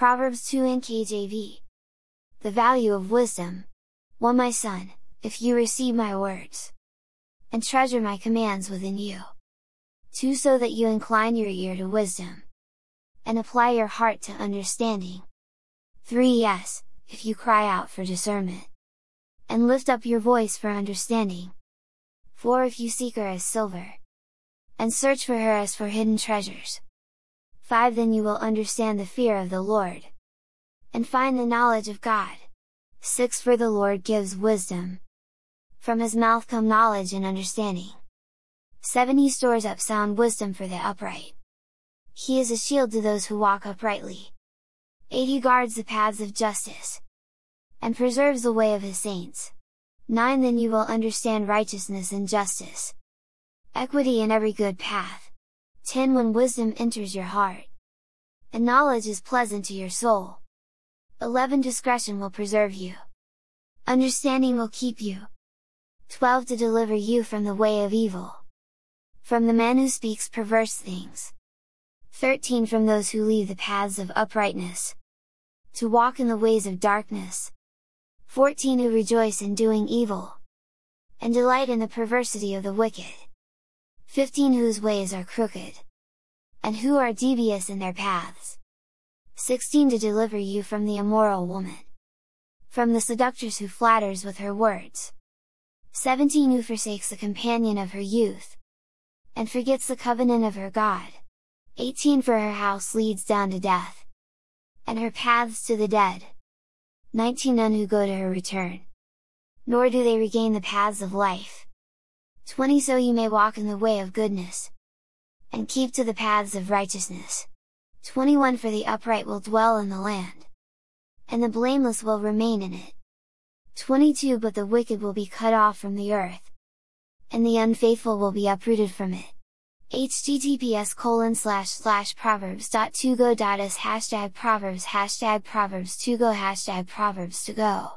Proverbs 2 NKJV. The value of wisdom. 1 My son, if you receive my words, and treasure my commands within you. 2 So that you incline your ear to wisdom, and apply your heart to understanding. 3 Yes, if you cry out for discernment, and lift up your voice for understanding. 4 If you seek her as silver, and search for her as for hidden treasures. 5 Then you will understand the fear of the Lord, and find the knowledge of God. 6 For the Lord gives wisdom. From his mouth come knowledge and understanding. 7 He stores up sound wisdom for the upright. He is a shield to those who walk uprightly. 8 He guards the paths of justice, and preserves the way of his saints. 9 Then you will understand righteousness and justice equity in every good path. 10 When wisdom enters your heart, and knowledge is pleasant to your soul. 11 Discretion will preserve you. Understanding will keep you. 12 To deliver you from the way of evil. From the man who speaks perverse things. 13 From those who leave the paths of uprightness. To walk in the ways of darkness. 14 Who rejoice in doing evil. And delight in the perversity of the wicked. 15 Whose ways are crooked. And who are devious in their paths. 16 To deliver you from the immoral woman. From the seductress who flatters with her words. 17 Who forsakes the companion of her youth. And forgets the covenant of her God. 18 For her house leads down to death. And her paths to the dead. 19 None who go to her return. Nor do they regain the paths of life. 20 So you may walk in the way of goodness, and keep to the paths of righteousness. 21 For the upright will dwell in the land, and the blameless will remain in it. 22 But the wicked will be cut off from the earth, and the unfaithful will be uprooted from it. https colon slash slash proverbs.togo.us hashtag proverbs hashtag proverbs to go hashtag proverbs to go